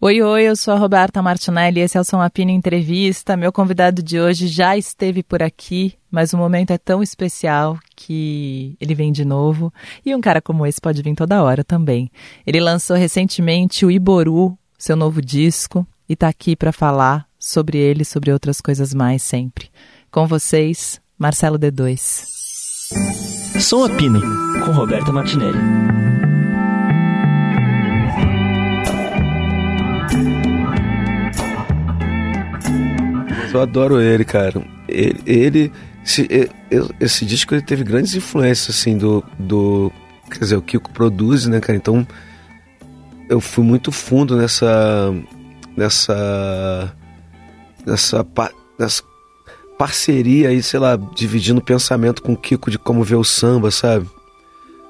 Oi, oi, eu sou a Roberta Martinelli, esse é o São Apino Entrevista. Meu convidado de hoje já esteve por aqui, mas o momento é tão especial que ele vem de novo. E um cara como esse pode vir toda hora também. Ele lançou recentemente o Iboru, seu novo disco, e está aqui para falar sobre ele e sobre outras coisas mais sempre. Com vocês, Marcelo D2. Som Apino, com Roberta Martinelli. Eu adoro ele, cara. Ele, ele esse, esse, disco ele teve grandes influências, assim, do, do. Quer dizer, o Kiko produz, né, cara? Então, eu fui muito fundo nessa. Nessa. Nessa, nessa parceria aí, sei lá, dividindo pensamento com o Kiko de como ver o samba, sabe?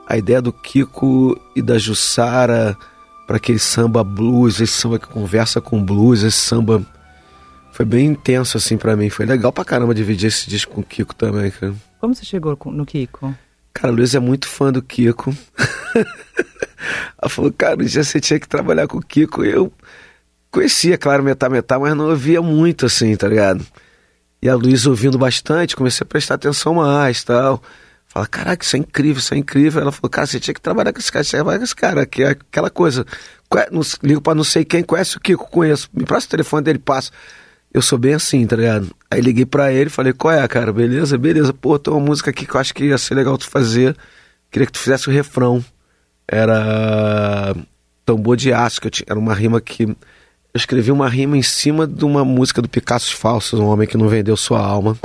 A ideia do Kiko e da Jussara para aquele samba blues, esse samba que conversa com blues, esse samba foi bem intenso, assim, para mim. Foi legal pra caramba dividir esse disco com o Kiko também, cara. Como você chegou no Kiko? Cara, o Luiz é muito fã do Kiko. Ela falou, cara, um dia você tinha que trabalhar com o Kiko. Eu conhecia, claro, metá, metá, mas não ouvia muito, assim, tá ligado? E a Luísa ouvindo bastante, comecei a prestar atenção mais tal. Fala, caraca, isso é incrível, isso é incrível. Ela falou, cara, você tinha que trabalhar com esse cara, você trabalhar com esse cara, que é aquela coisa. Ligo pra não sei quem, conhece o Kiko, conheço. Me passa o telefone dele, passa. Eu sou bem assim, tá ligado? Aí liguei pra ele, falei, qual é, cara? Beleza? Beleza. Pô, tem uma música aqui que eu acho que ia ser legal tu fazer. Queria que tu fizesse o refrão. Era Tambor de Aço, que eu tinha, era uma rima que... Eu escrevi uma rima em cima de uma música do Picasso Falsos, um homem que não vendeu sua alma.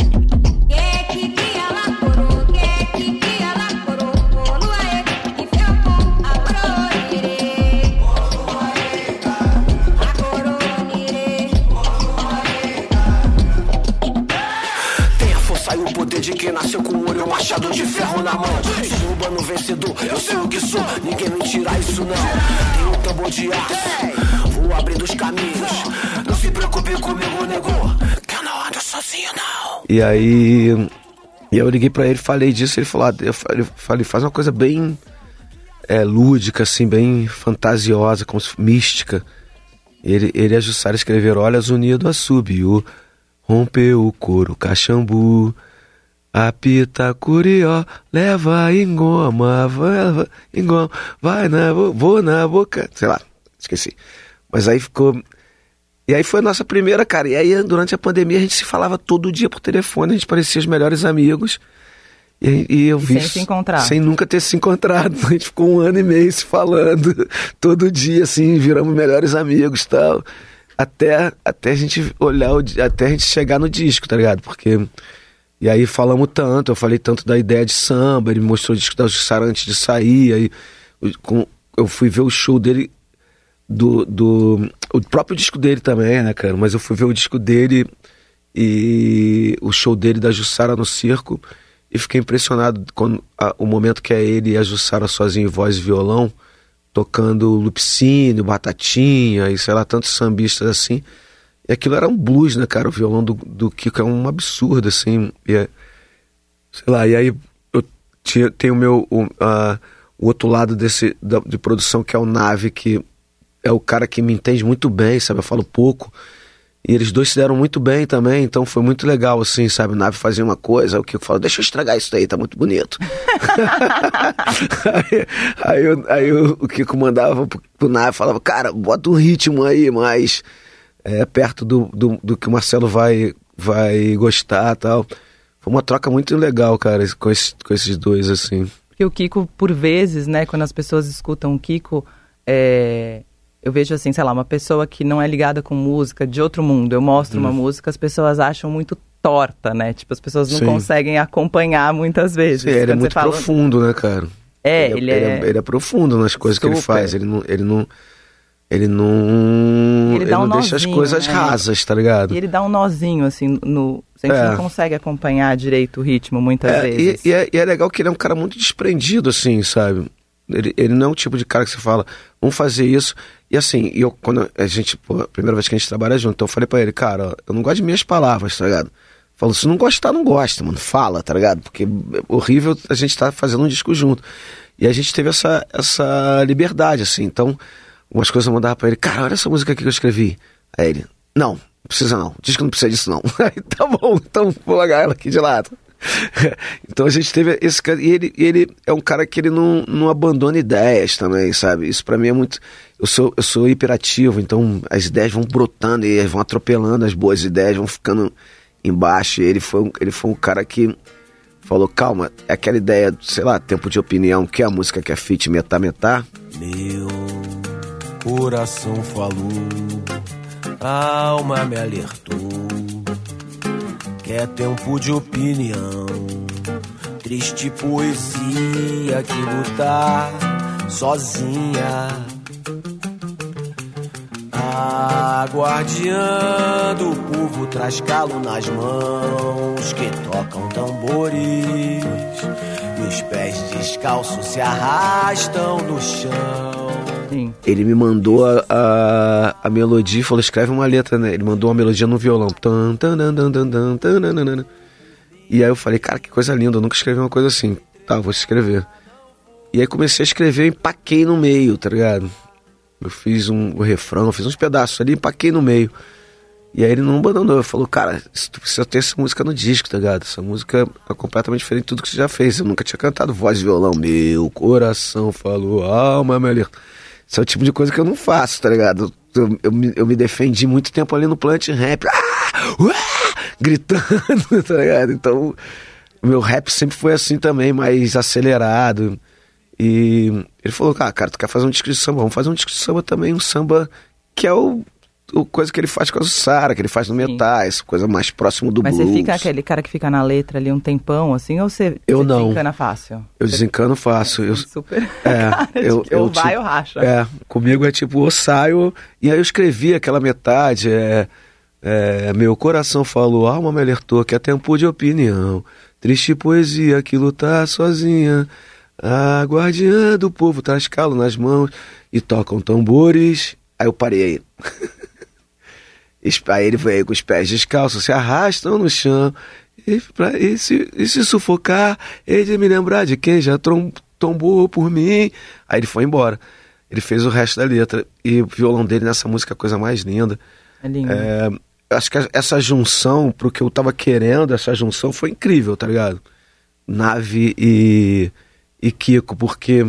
Na mão. Suba no vencedor, eu sei o que sou, ninguém me tira isso não. Tem um tambor de aço, vou abrindo os caminhos. Não se preocupe comigo, nego, que eu não ando sozinho não. E aí. E eu liguei pra ele, falei disso, ele falou, ah, eu falei, faz uma coisa bem é, lúdica, assim, bem fantasiosa, como se, mística. Ele, ele e a Jussara escreveram Olhas Unido a Subiu, rompeu o couro, cachambu. Apita curió, leva engoma, vai, engoma, vai na, vou na boca, sei lá, esqueci. Mas aí ficou. E aí foi a nossa primeira, cara. E aí durante a pandemia a gente se falava todo dia por telefone, a gente parecia os melhores amigos. E, e eu e vi. Sem se encontrar. Sem nunca ter se encontrado. A gente ficou um ano e meio se falando todo dia, assim, viramos melhores amigos tal. Até, até a gente olhar, o, até a gente chegar no disco, tá ligado? Porque e aí falamos tanto, eu falei tanto da ideia de samba, ele me mostrou o disco da Jussara antes de sair, aí eu fui ver o show dele, do, do. O próprio disco dele também, né, cara? Mas eu fui ver o disco dele e o show dele da Jussara no circo e fiquei impressionado com a, o momento que é ele e a Jussara sozinho, voz e violão, tocando Lupicínio, Batatinha e sei lá, tantos sambistas assim. E aquilo era um blues, né, cara? O violão do, do Kiko é um absurdo, assim. E é, sei lá, e aí eu tinha, tenho o meu. O, o outro lado desse da, de produção, que é o Nave, que é o cara que me entende muito bem, sabe? Eu falo pouco. E eles dois se deram muito bem também, então foi muito legal, assim, sabe? O Nave fazia uma coisa, o Kiko falou, deixa eu estragar isso daí, tá muito bonito. aí, aí, aí eu, o Kiko mandava pro, pro Nave, falava, cara, bota um ritmo aí, mas é, perto do, do, do, que o Marcelo vai, vai gostar tal. Foi uma troca muito legal, cara, com, esse, com esses dois, assim. Porque o Kiko, por vezes, né, quando as pessoas escutam o Kiko, é, eu vejo assim, sei lá, uma pessoa que não é ligada com música de outro mundo, eu mostro hum. uma música, as pessoas acham muito torta, né? Tipo, as pessoas não Sim. conseguem acompanhar muitas vezes. Sim, ele é muito fala... profundo, né, cara? É, ele, ele é, é... Ele é, ele é profundo nas coisas Super. que ele faz. Ele não, ele não, ele não. Ele, ele não um deixa nozinho, as coisas né? rasas, tá ligado? E ele dá um nozinho, assim, no. A gente é. não consegue acompanhar direito o ritmo muitas é, vezes. E, e, é, e, é, legal que ele é um cara muito desprendido, assim, sabe? Ele, ele não é o tipo de cara que você fala, vamos fazer isso. E assim, eu, quando a gente, pô, a primeira vez que a gente trabalha junto, eu falei pra ele, cara, eu não gosto de minhas palavras, tá ligado? Falou, se não gostar, não gosta, mano. Fala, tá ligado? Porque é horrível a gente tá fazendo um disco junto. E a gente teve essa, essa liberdade, assim. Então, umas coisas eu mandava pra ele, cara, olha essa música aqui que eu escrevi. Aí ele, não, não precisa não, diz que não precisa disso não. Aí tá bom, então vou largar ela aqui de lado. então a gente teve esse cara, e ele, ele é um cara que ele não, não abandona ideias também, sabe? Isso para mim é muito. Eu sou, eu sou hiperativo, então as ideias vão brotando e vão atropelando as boas ideias, vão ficando embaixo. E ele foi, ele foi um cara que falou: calma, é aquela ideia, sei lá, tempo de opinião, que é a música que é fit metá metá. Meu coração falou, a alma me alertou que é tempo de opinião. Triste poesia que lutar sozinha. A guardiã do povo traz calo nas mãos que tocam tambores. E os pés descalços se arrastam no chão ele me mandou a, a, a melodia e falou: escreve uma letra, né? Ele mandou uma melodia no violão. Tan, tan, tan, tan, tan. E aí eu falei: cara, que coisa linda, eu nunca escrevi uma coisa assim. Tá, vou escrever. E aí comecei a escrever, empaquei no meio, tá ligado? Eu fiz um, um refrão, fiz uns pedaços ali, empaquei no meio. E aí ele não abandonou, ele falou, cara, tu precisa ter essa música no disco, tá ligado? Essa música é completamente diferente de tudo que você já fez. Eu nunca tinha cantado voz e violão. Meu coração falou, alma, ah, minha esse é o tipo de coisa que eu não faço, tá ligado? Eu, eu, me, eu me defendi muito tempo ali no plant rap, ah, uá, gritando, tá ligado? Então, meu rap sempre foi assim também, mais acelerado. E ele falou, cara, tu quer fazer um disco de samba? Vamos fazer um disco de samba também, um samba que é o coisa que ele faz com a Sara, que ele faz no Metais, coisa mais próximo do Mas blues. você fica aquele cara que fica na letra ali um tempão, assim, ou você, Eu você não. desencana fácil? Eu desencano fácil. Eu, Super. É, eu- que eu ou vai tipo- ou racha. É, comigo é tipo, eu saio, e aí eu escrevi aquela metade, é, é, meu coração falou, alma me alertou que é tempo de opinião, triste poesia que lutar sozinha, a guardiã do povo traz calo nas mãos e tocam tambores. Aí eu parei. Es- Aí ele veio com os pés descalços, se arrastam no chão. E, pra, e, se, e se sufocar, ele de me lembrar de quem já trom- tombou por mim. Aí ele foi embora. Ele fez o resto da letra. E o violão dele nessa música é a coisa mais linda. É lindo. É, acho que essa junção, pro que eu tava querendo, essa junção foi incrível, tá ligado? Nave e, e Kiko, porque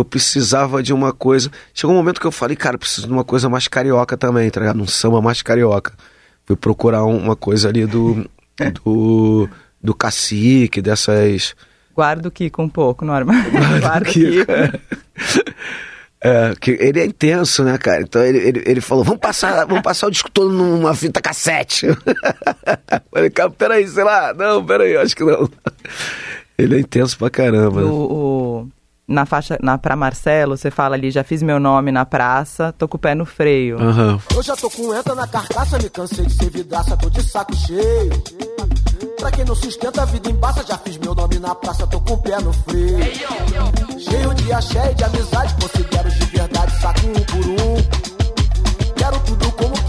eu precisava de uma coisa. Chegou um momento que eu falei, cara, eu preciso de uma coisa mais carioca também, tá ligado? Um samba mais carioca. Fui procurar um- uma coisa ali do. do. do cacique, dessas. Guarda o Kiko um pouco no armário. Guarda o Kiko, Kiko. É, que ele é intenso, né, cara? Então ele, ele, ele falou: vamos passar, vamos passar o disco todo numa fita cassete. Falei, cara, peraí, sei lá, não, peraí, acho que não. Ele é intenso pra caramba. O, o- na faixa, na, pra Marcelo, você fala ali, já fiz meu nome na praça, tô com o pé no freio. Aham. Eu já tô com enta na carcaça, me cansei de ser vidraça, tô de saco cheio. Pra quem não sustenta a vida embaça, já fiz meu nome na praça, tô com o pé no freio. Cheio de axé e de amizade, considero de verdade, saco um por um. Quero tudo como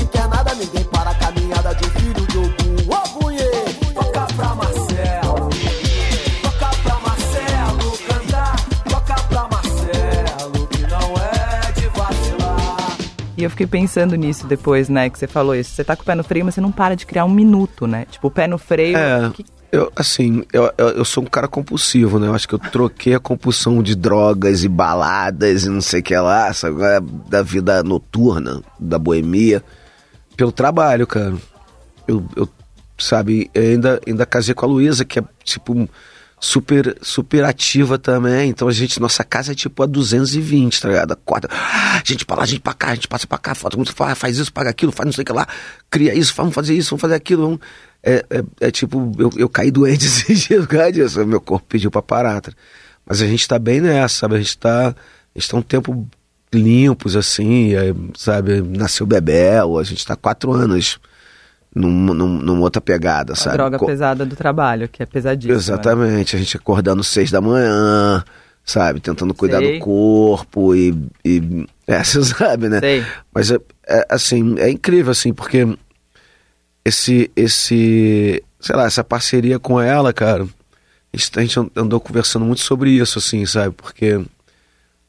E eu fiquei pensando nisso depois, né, que você falou isso. Você tá com o pé no freio, mas você não para de criar um minuto, né? Tipo, o pé no freio. É, que- eu, assim, eu, eu, sou um cara compulsivo, né? Eu acho que eu troquei a compulsão de drogas e baladas e não sei o que lá, sabe? Da vida noturna, da boemia, pelo trabalho, cara. Eu, eu sabe, ainda, ainda casei com a Luísa, que é, tipo, super, super ativa também. Então a gente, nossa casa é tipo a 220, tá ligado? Acorda, ah, gente pra lá, gente pra cá, a gente passa pra cá, faz, faz isso, paga aquilo, faz não sei o que lá, cria isso, vamos fazer isso, vamos fazer aquilo. Vamos... É, é, é tipo, eu, eu caí doente esses dias. Meu corpo pediu pra parar. tá? Mas a gente tá bem nessa, sabe? A gente tá, a gente tá um tempo limpos, assim, sabe? Nasceu Bebel, a gente tá quatro anos num, num, numa outra pegada, a sabe? droga Co- pesada do trabalho, que é pesadíssima. Exatamente, a gente acordando seis da manhã, sabe? Tentando cuidar Sei. do corpo e, e é, você sabe, né? Sei. Mas é, é, assim, é incrível assim, porque esse esse, sei lá, essa parceria com ela, cara, a a gente andou conversando muito sobre isso assim, sabe? Porque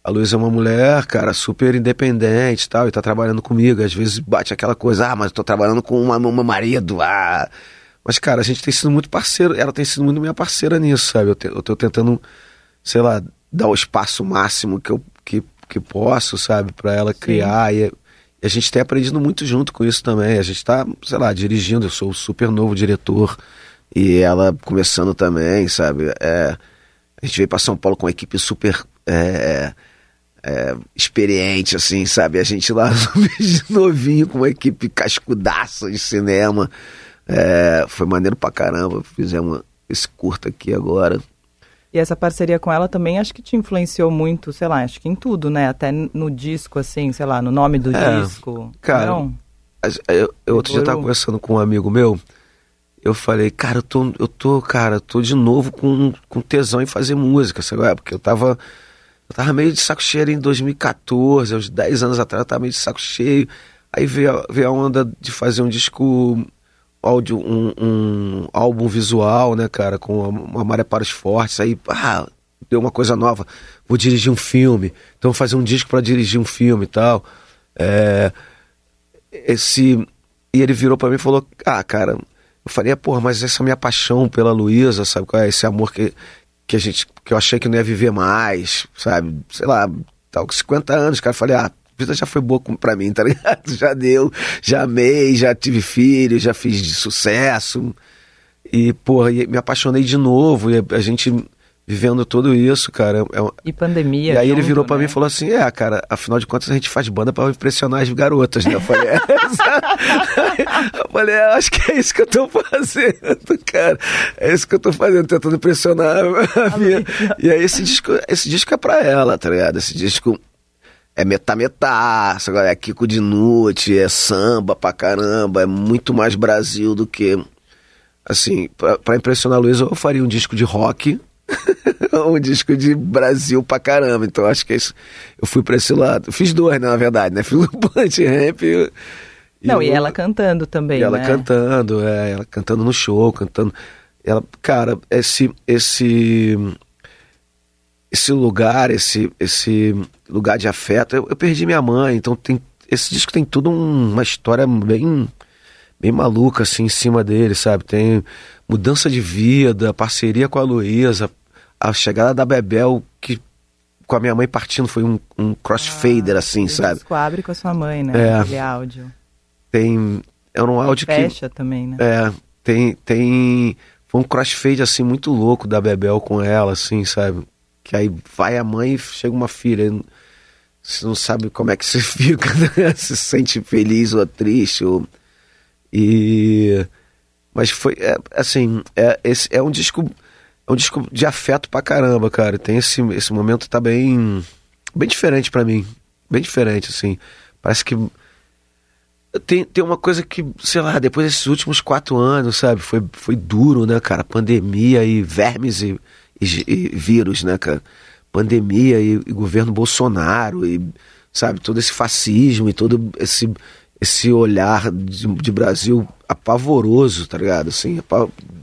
A Luísa é uma mulher, cara, super independente e tal, e tá trabalhando comigo. Às vezes bate aquela coisa, ah, mas eu tô trabalhando com uma, uma marido, ah. Mas, cara, a gente tem sido muito parceiro, ela tem sido muito minha parceira nisso, sabe? Eu, te, eu tô tentando, sei lá, dar o espaço máximo que eu que, que posso, sabe, para ela Sim. criar. E, e, a gente tem aprendido muito junto com isso também. A gente tá, sei lá, dirigindo, eu sou o super novo diretor, e ela começando também, sabe? É, a gente veio para São Paulo com uma equipe super. É, é, experiente, assim, sabe? A gente lá novinho com uma equipe cascudaça de cinema. É, foi maneiro pra caramba. Fizemos esse curto aqui agora. E essa parceria com ela também acho que te influenciou muito, sei lá, acho que em tudo, né? Até no disco, assim, sei lá, no nome do é, disco. Cara, Não? eu, eu outro dia tava conversando com um amigo meu. Eu falei, cara, eu tô, eu tô, cara, tô de novo com, com tesão em fazer música, sabe? Porque eu tava eu tava meio de saco cheio em 2014, uns 10 anos atrás eu tava meio de saco cheio. Aí veio, veio a onda de fazer um disco áudio, um, um álbum visual, né, cara, com uma maré para os fortes. Aí, ah, deu uma coisa nova. Vou dirigir um filme. Então fazer um disco para dirigir um filme e tal. É, esse e ele virou para mim e falou: "Ah, cara, eu falei, porra, mas essa é minha paixão pela Luísa, sabe é esse amor que que a gente que eu achei que não ia viver mais, sabe? Sei lá, tal com 50 anos, cara, falei, ah, a vida já foi boa pra mim, tá ligado? Já deu, já amei, já tive filho, já fiz de sucesso. E, porra, me apaixonei de novo, e a gente vivendo tudo isso, cara. É, e pandemia. E aí junto, ele virou para né? mim e falou assim: É, cara, afinal de contas a gente faz banda para impressionar as garotas, né? Eu falei: é, Eu falei: é, acho que é isso que eu tô fazendo, cara. É isso que eu tô fazendo, tentando impressionar a minha. E aí esse disco, esse disco é pra ela, tá ligado? Esse disco. É metá-metá, agora é Kiko Dinucci, é samba pra caramba, é muito mais Brasil do que. Assim, pra, pra impressionar a Luísa, eu faria um disco de rock, um disco de Brasil pra caramba. Então acho que é isso. Eu fui pra esse lado. Fiz dois, né, na verdade, né? Fiz o Punch Ramp e. Não, e, ela cantando também. E ela né? cantando, é, ela cantando no show, cantando. Ela, cara, esse. esse esse lugar, esse, esse lugar de afeto. Eu, eu perdi minha mãe, então tem, esse disco tem tudo um, uma história bem bem maluca assim em cima dele, sabe? Tem mudança de vida, parceria com a Luísa, a chegada da Bebel, que com a minha mãe partindo foi um, um crossfader, ah, assim, sabe? Disco abre com a sua mãe, né? É. Aquele áudio. Tem. É um áudio fecha que. Fecha também, né? É. Tem. tem foi um crossfade, assim, muito louco da Bebel com ela, assim, sabe? Que aí vai a mãe e chega uma filha. Você não sabe como é que você fica, né? se sente feliz ou triste. Ou... E. Mas foi, é, assim, é, esse é um disco é um disco de afeto pra caramba, cara. Tem esse, esse momento tá bem bem diferente para mim, bem diferente assim. Parece que tem, tem uma coisa que, sei lá, depois desses últimos quatro anos, sabe, foi, foi duro, né, cara? Pandemia e vermes e, e, e vírus, né, cara? Pandemia e, e governo Bolsonaro e, sabe, todo esse fascismo e todo esse esse olhar de, de Brasil apavoroso, tá ligado? Assim,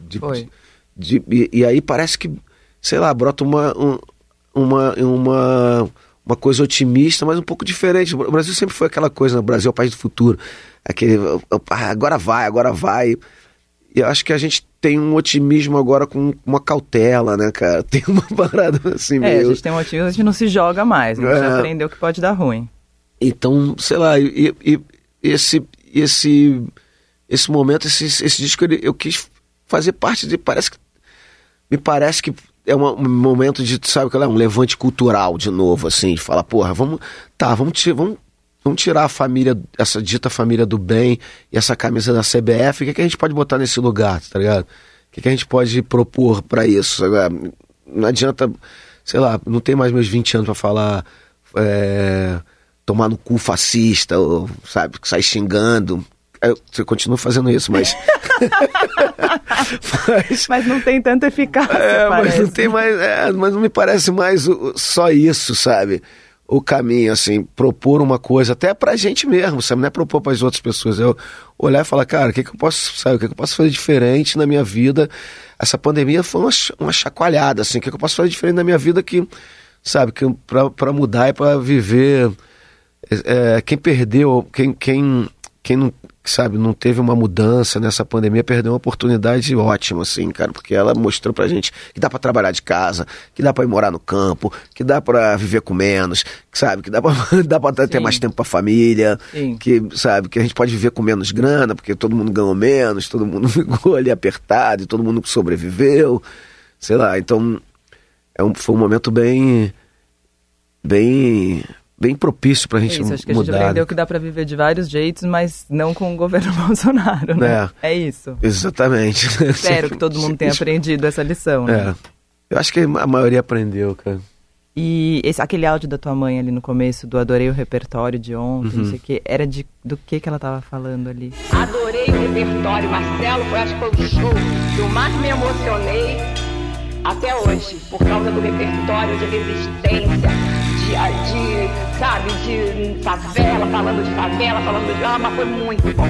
de, Foi. De, e, e, aí parece que, sei lá, brota uma, um, uma, uma, uma coisa otimista, mas um pouco diferente. O Brasil sempre foi aquela coisa, né? o Brasil é o país do futuro. Aquele, agora vai, agora vai. E eu acho que a gente tem um otimismo agora com uma cautela, né, cara? Tem uma parada assim é, meio... a gente tem um otimismo, a gente não se joga mais, né? A gente é. aprendeu que pode dar ruim. Então, sei lá, e, e esse esse esse momento, esse, esse disco eu quis fazer parte de, parece que me parece que é uma, um momento de, sabe, é um levante cultural de novo, assim, de falar, porra, vamos, tá, vamos, vamos, vamos tirar a família, essa dita família do bem e essa camisa da CBF, o que, é que a gente pode botar nesse lugar, tá ligado? O que, é que a gente pode propor para isso? Sabe? Não adianta, sei lá, não tem mais meus 20 anos para falar. É, tomar no cu fascista, ou, sabe, sair xingando. Eu, você continua fazendo isso, mas... mas... mas. não tem tanta eficácia. É, parece. mas não tem mais. É, mas não me parece mais o, só isso, sabe? O caminho, assim, propor uma coisa, até pra gente mesmo, sabe? Não é propor para as outras pessoas. Eu olhar e falar, cara, o que, que eu posso, sabe? O que, que eu posso fazer diferente na minha vida? Essa pandemia foi uma, uma chacoalhada, assim, o que, que eu posso fazer diferente na minha vida que sabe, que pra mudar e pra viver. É, quem perdeu, quem, quem, quem não, sabe, não teve uma mudança nessa pandemia, perdeu uma oportunidade ótima, assim, cara, porque ela mostrou pra gente que dá pra trabalhar de casa, que dá pra ir morar no campo, que dá pra viver com menos, que, sabe, que dá pra, dá pra ter Sim. mais tempo pra família, Sim. que, sabe, que a gente pode viver com menos grana, porque todo mundo ganhou menos, todo mundo ficou ali apertado e todo mundo sobreviveu, sei lá, então é um, foi um momento bem, bem, bem propício pra É gente isso, acho que a gente mudar. aprendeu que dá pra viver de vários jeitos, mas não com o governo Bolsonaro, né? É, isso. Exatamente. Espero que todo mundo tenha aprendido essa lição, né? É. Eu acho que a maioria aprendeu, cara. E esse, aquele áudio da tua mãe ali no começo, do adorei o repertório de ontem, Uhum. não sei o quê, era de, do que que ela tava falando ali? Adorei o repertório, Marcelo. Foi, acho que foi o show que eu mais me emocionei até hoje, por causa do repertório de resistência, de, de sabe, de favela, falando de favela, falando de. Ah, mas foi muito bom.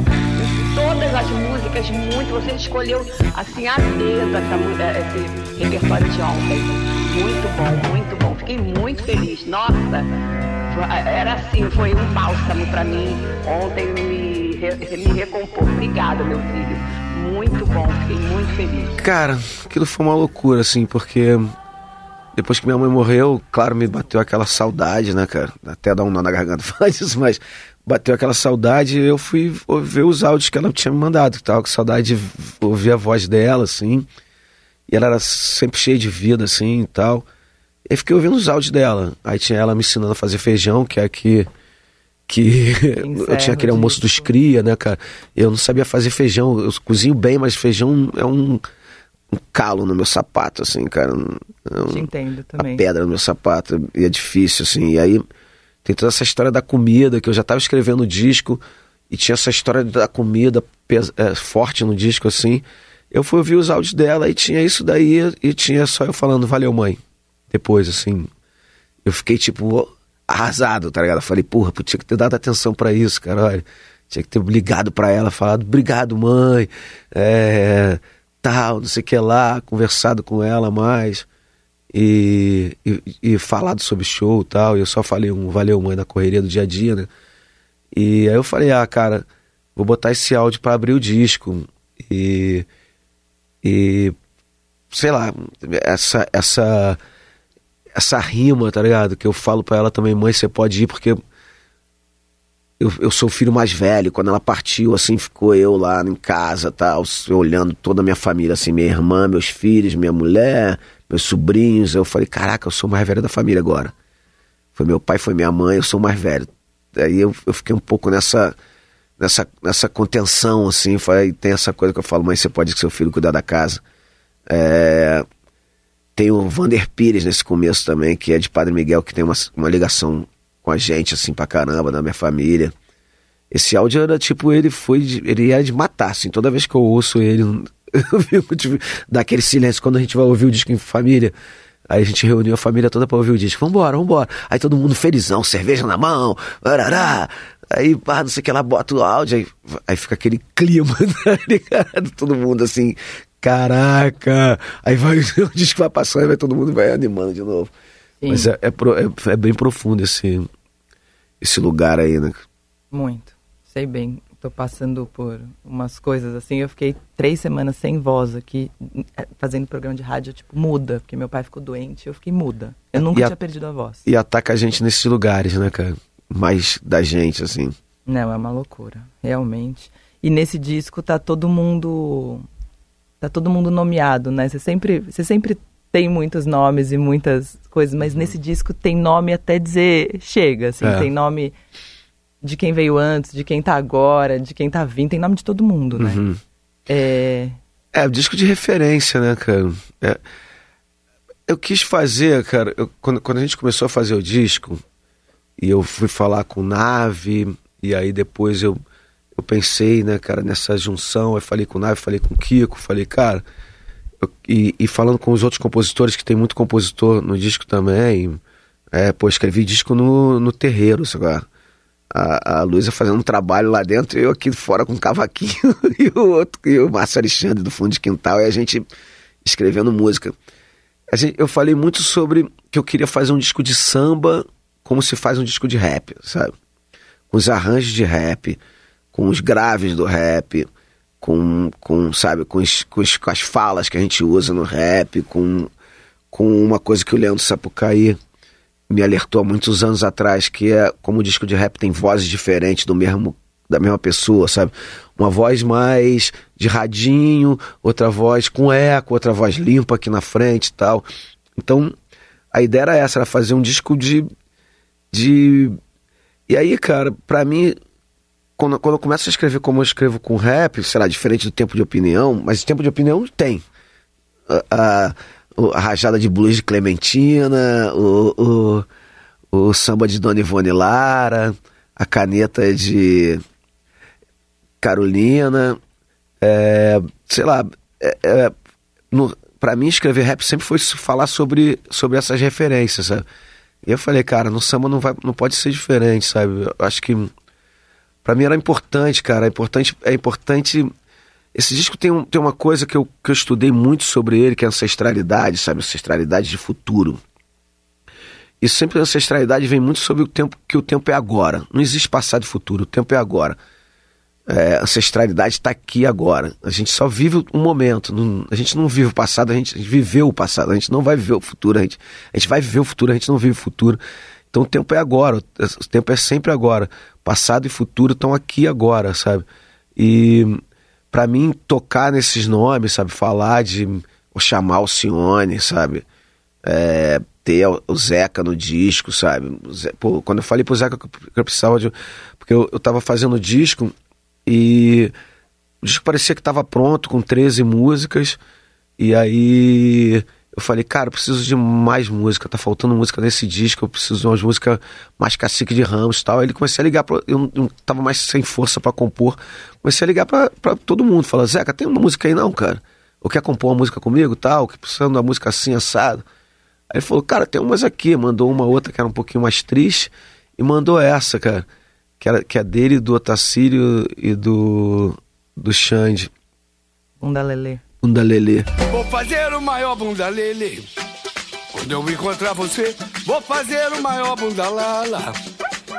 Todas as músicas, muito. Você escolheu assim a dedo essa, eh, esse repertório de ontem. Muito bom, muito bom. Fiquei muito feliz. Nossa, foi- era assim, foi um bálsamo pra mim. Ontem me, me recompor. Obrigada, meu filho. Muito bom, fiquei muito feliz. Cara, aquilo foi uma loucura, assim, porque depois que minha mãe morreu, claro, me bateu aquela saudade, né, cara? Até dar um nó na garganta falar disso, mas bateu aquela saudade e eu fui ver os áudios que ela tinha me mandado, que tava com saudade de ouvir a voz dela, assim. E ela era sempre cheia de vida, assim, e tal. E fiquei ouvindo os áudios dela. Aí tinha ela me ensinando a fazer feijão, que é que que eu tinha aquele almoço dos cria, né, cara? Eu não sabia fazer feijão. Eu cozinho bem, mas feijão é um, um calo no meu sapato, assim, cara. Um- Te entendo também. pedra no meu sapato e é difícil, assim. E aí tem toda essa história da comida, que eu já estava escrevendo o disco e tinha essa história da comida é, forte no disco, assim. Eu fui ouvir os áudios dela e tinha isso daí e tinha só eu falando, valeu, mãe. Depois, assim, eu fiquei, tipo, arrasado, tá ligado? Eu falei, porra, pô, tinha que ter dado atenção pra isso, cara, olha. Tinha que ter ligado pra ela, falado, obrigado, mãe, é, tal, não sei o que lá, conversado com ela mais e, e, e falado sobre show tal. E eu só falei um valeu, mãe, na correria do dia a dia, né? E aí eu falei, ah, cara, vou botar esse áudio pra abrir o disco. E. E. Sei lá, essa. essa essa rima, tá ligado? Que eu falo pra ela também, mãe, você pode ir porque eu, eu sou o filho mais velho. Quando ela partiu, assim, ficou eu lá em casa, tal, olhando toda a minha família, assim, minha irmã, meus filhos, minha mulher, meus sobrinhos. Eu falei, caraca, eu sou o mais velho da família agora. Foi meu pai, foi minha mãe, eu sou o mais velho. Aí eu, eu fiquei um pouco nessa, nessa, nessa contenção, assim. Foi, tem essa coisa que eu falo, mãe, você pode com seu filho cuidar da casa. É, tem o Vander Pires nesse começo também, que é de Padre Miguel, que tem uma, uma ligação com a gente, assim, pra caramba, da minha família. Esse áudio era tipo, ele foi, de, ele era de matar, assim, toda vez que eu ouço ele, eu fico, tipo, daquele silêncio, quando a gente vai ouvir o disco em família, aí a gente reuniu a família toda pra ouvir o disco, vambora, vambora, aí todo mundo felizão, cerveja na mão, arará, aí, ah, não sei o que lá, bota o áudio, aí, aí fica aquele clima, tá ligado? Todo mundo assim, caraca, aí vai, o disco vai passando, aí vai todo mundo vai animando de novo. Sim. Mas é, é, é- é bem profundo esse, esse lugar aí, né? Muito. Sei bem. Tô passando por umas coisas assim. Eu fiquei três semanas sem voz aqui, eh, fazendo programa de rádio, tipo, muda, porque meu pai ficou doente eu fiquei muda. Eu nunca E a- tinha perdido a voz. E ataca a gente nesses lugares, né, cara? Mais da gente, assim. Não, é uma loucura, realmente. E nesse disco tá todo mundo. Tá todo mundo nomeado, né? Você sempre, você sempre tem muitos nomes e muitas coisas, mas nesse disco tem nome até dizer chega, assim, É. tem nome de quem veio antes, de quem tá agora, de quem tá vindo, tem nome de todo mundo, né? Uhum. É, É, disco de referência, né, cara? É. Eu quis fazer, cara, eu- quando, quando a gente começou a fazer o disco, e eu fui falar com o Nave, e aí depois eu, eu pensei, né, cara, nessa junção, eu falei com o Nave, falei com o Kiko, falei, cara, e, e falando com os outros compositores, que tem muito compositor no disco também, é, pô, escrevi disco no, no terreiro, sei lá. A, a Luísa fazendo um trabalho lá dentro eu aqui fora com um cavaquinho e o outro, e o Márcio Alexandre do fundo de quintal, e a gente escrevendo música. gente, eu falei muito sobre que eu queria fazer um disco de samba como se faz um disco de rap, sabe? Com os arranjos de rap, com os graves do rap, com, com sabe, com, com, com as falas que a gente usa no rap, com, com uma coisa que o Leandro Sapucaí me alertou há muitos anos atrás, que é como o disco de rap tem vozes diferentes do mesmo da mesma pessoa, sabe? Uma voz mais de radinho, outra voz com eco, outra voz limpa aqui na frente e tal. Então, a ideia era essa, era fazer um disco de. de... E aí, cara, pra mim, quando, quando eu começo a escrever como eu escrevo com rap, sei lá, diferente do tempo de opinião, mas tempo de opinião tem. A, a, a rajada de blues de Clementina, o, o, o samba de Dona Ivone Lara, a caneta de Carolina, é, sei lá, é, é, para mim escrever rap sempre foi falar sobre, sobre essas referências, sabe? E eu falei, cara, no samba não, vai, não pode ser diferente, sabe? Eu acho que para mim era importante, cara, é importante, é importante. Esse disco tem, um, tem uma coisa que eu, que eu estudei muito sobre ele, que é ancestralidade, sabe? Ancestralidade de futuro. E sempre a ancestralidade vem muito sobre o tempo que o tempo é agora. Não existe passado e futuro, o tempo é agora é, ancestralidade está aqui agora. A gente só vive um momento. Não, a gente não vive o passado, a gente, a gente, viveu o passado. A gente não vai viver o futuro. A gente, a gente vai viver o futuro, a gente não vive o futuro. Então o tempo é agora. O tempo é sempre agora. Passado e futuro estão aqui agora, sabe? E para mim tocar nesses nomes, sabe? Falar de chamar Alcione, sabe? É, ter o Zeca no disco, sabe? Pô, quando eu falei pro Zeca que eu precisava de. Porque eu, eu tava fazendo disco e o disco parecia que estava pronto, com 13 músicas. E aí eu falei, cara, eu preciso de mais música, tá faltando música nesse disco, eu preciso de umas músicas mais cacique de ramos e tal. Aí ele comecei a ligar, pra, eu não tava mais sem força para compor, comecei a ligar para todo mundo, falar, Zeca, tem uma música aí não, cara? Ou quer compor uma música comigo tal? Que precisando uma música assim, assado. Aí ele falou, cara, tem umas aqui, mandou uma outra que era um pouquinho mais triste e mandou essa, cara que, era, que é dele, do Otacílio e do, do Xande. Bunda Lelê. Bunda. Vou fazer o maior Bunda Lelê. Quando eu encontrar você, vou fazer o maior Bunda Lala.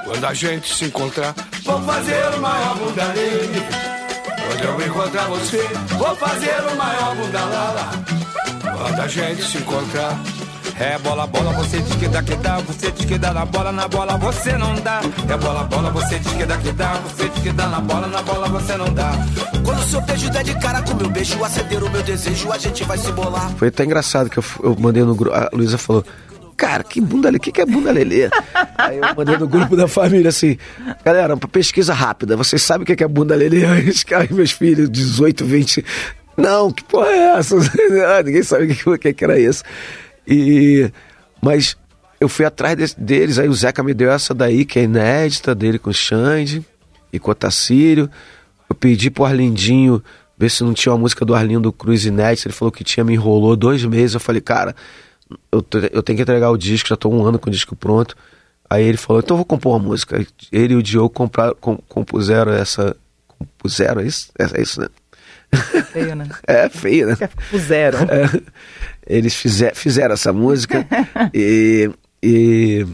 Quando a gente se encontrar, vou fazer o maior Bunda Lelê. Quando eu encontrar você, vou fazer o maior Bunda Lala. Quando a gente se encontrar, é bola, bola, você diz que dá que dá, você diz que dá na bola, na bola você não dá. É bola, bola, você diz que dá que dá, você diz que dá na bola, na bola você não dá. Quando o seu beijo der de cara com meu beijo, acender o meu desejo, a gente vai se bolar. Foi até engraçado que eu, eu mandei no grupo, a Luísa falou, cara, que bunda o que, que é bunda lelê? Aí eu mandei no grupo da família assim, galera, pesquisa rápida, vocês sabem o que é bunda lelê? Aí meus filhos, 18, 20, não, que porra é essa? Ninguém sabe o que, que era isso. E mas eu fui atrás de, deles, aí o Zeca me deu essa daí, que é inédita, dele com o Xande e com o Tacírio. Eu pedi pro Arlindinho ver se não tinha uma música do Arlindo Cruz inédita. Ele falou que tinha, me enrolou dois meses. Eu falei, cara, eu, eu tenho que entregar o disco, já tô um ano com o disco pronto. Aí ele falou, então eu vou compor uma música. Ele e o Diogo compraram, compuseram essa. Compuseram, é isso? É, é isso, né? Feio, né? É, feio, né? Puseram. É, eles fizer, fizeram essa música e, e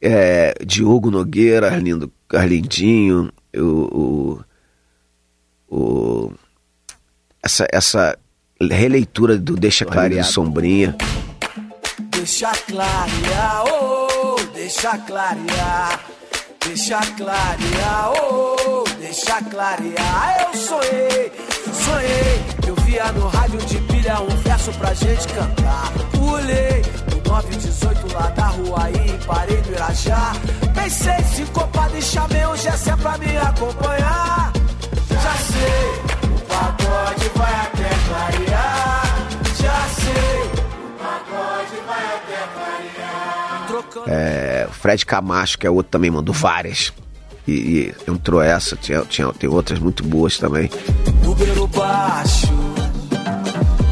é, Diogo Nogueira, Arlindo, Arlindinho, o, o, o, essa, essa releitura do Deixa Clarear de Sombrinha. Deixa clarear, oh, deixa clarear. Deixa clarear, oh, deixa clarear. Eu sonhei, sonhei. Eu via no rádio de pilha um verso pra gente cantar. Pulei no 918 lá da rua e parei no Irajá. Pensei sincopado e chamei o Gessé pra me acompanhar. Já sei, o pagode vai até clarear. Já sei, o pagode vai até clarear. É, o Fred Camacho, que é outro também, mandou várias. E, e entrou essa, tinha, tinha, tem outras muito boas também. Número baixo,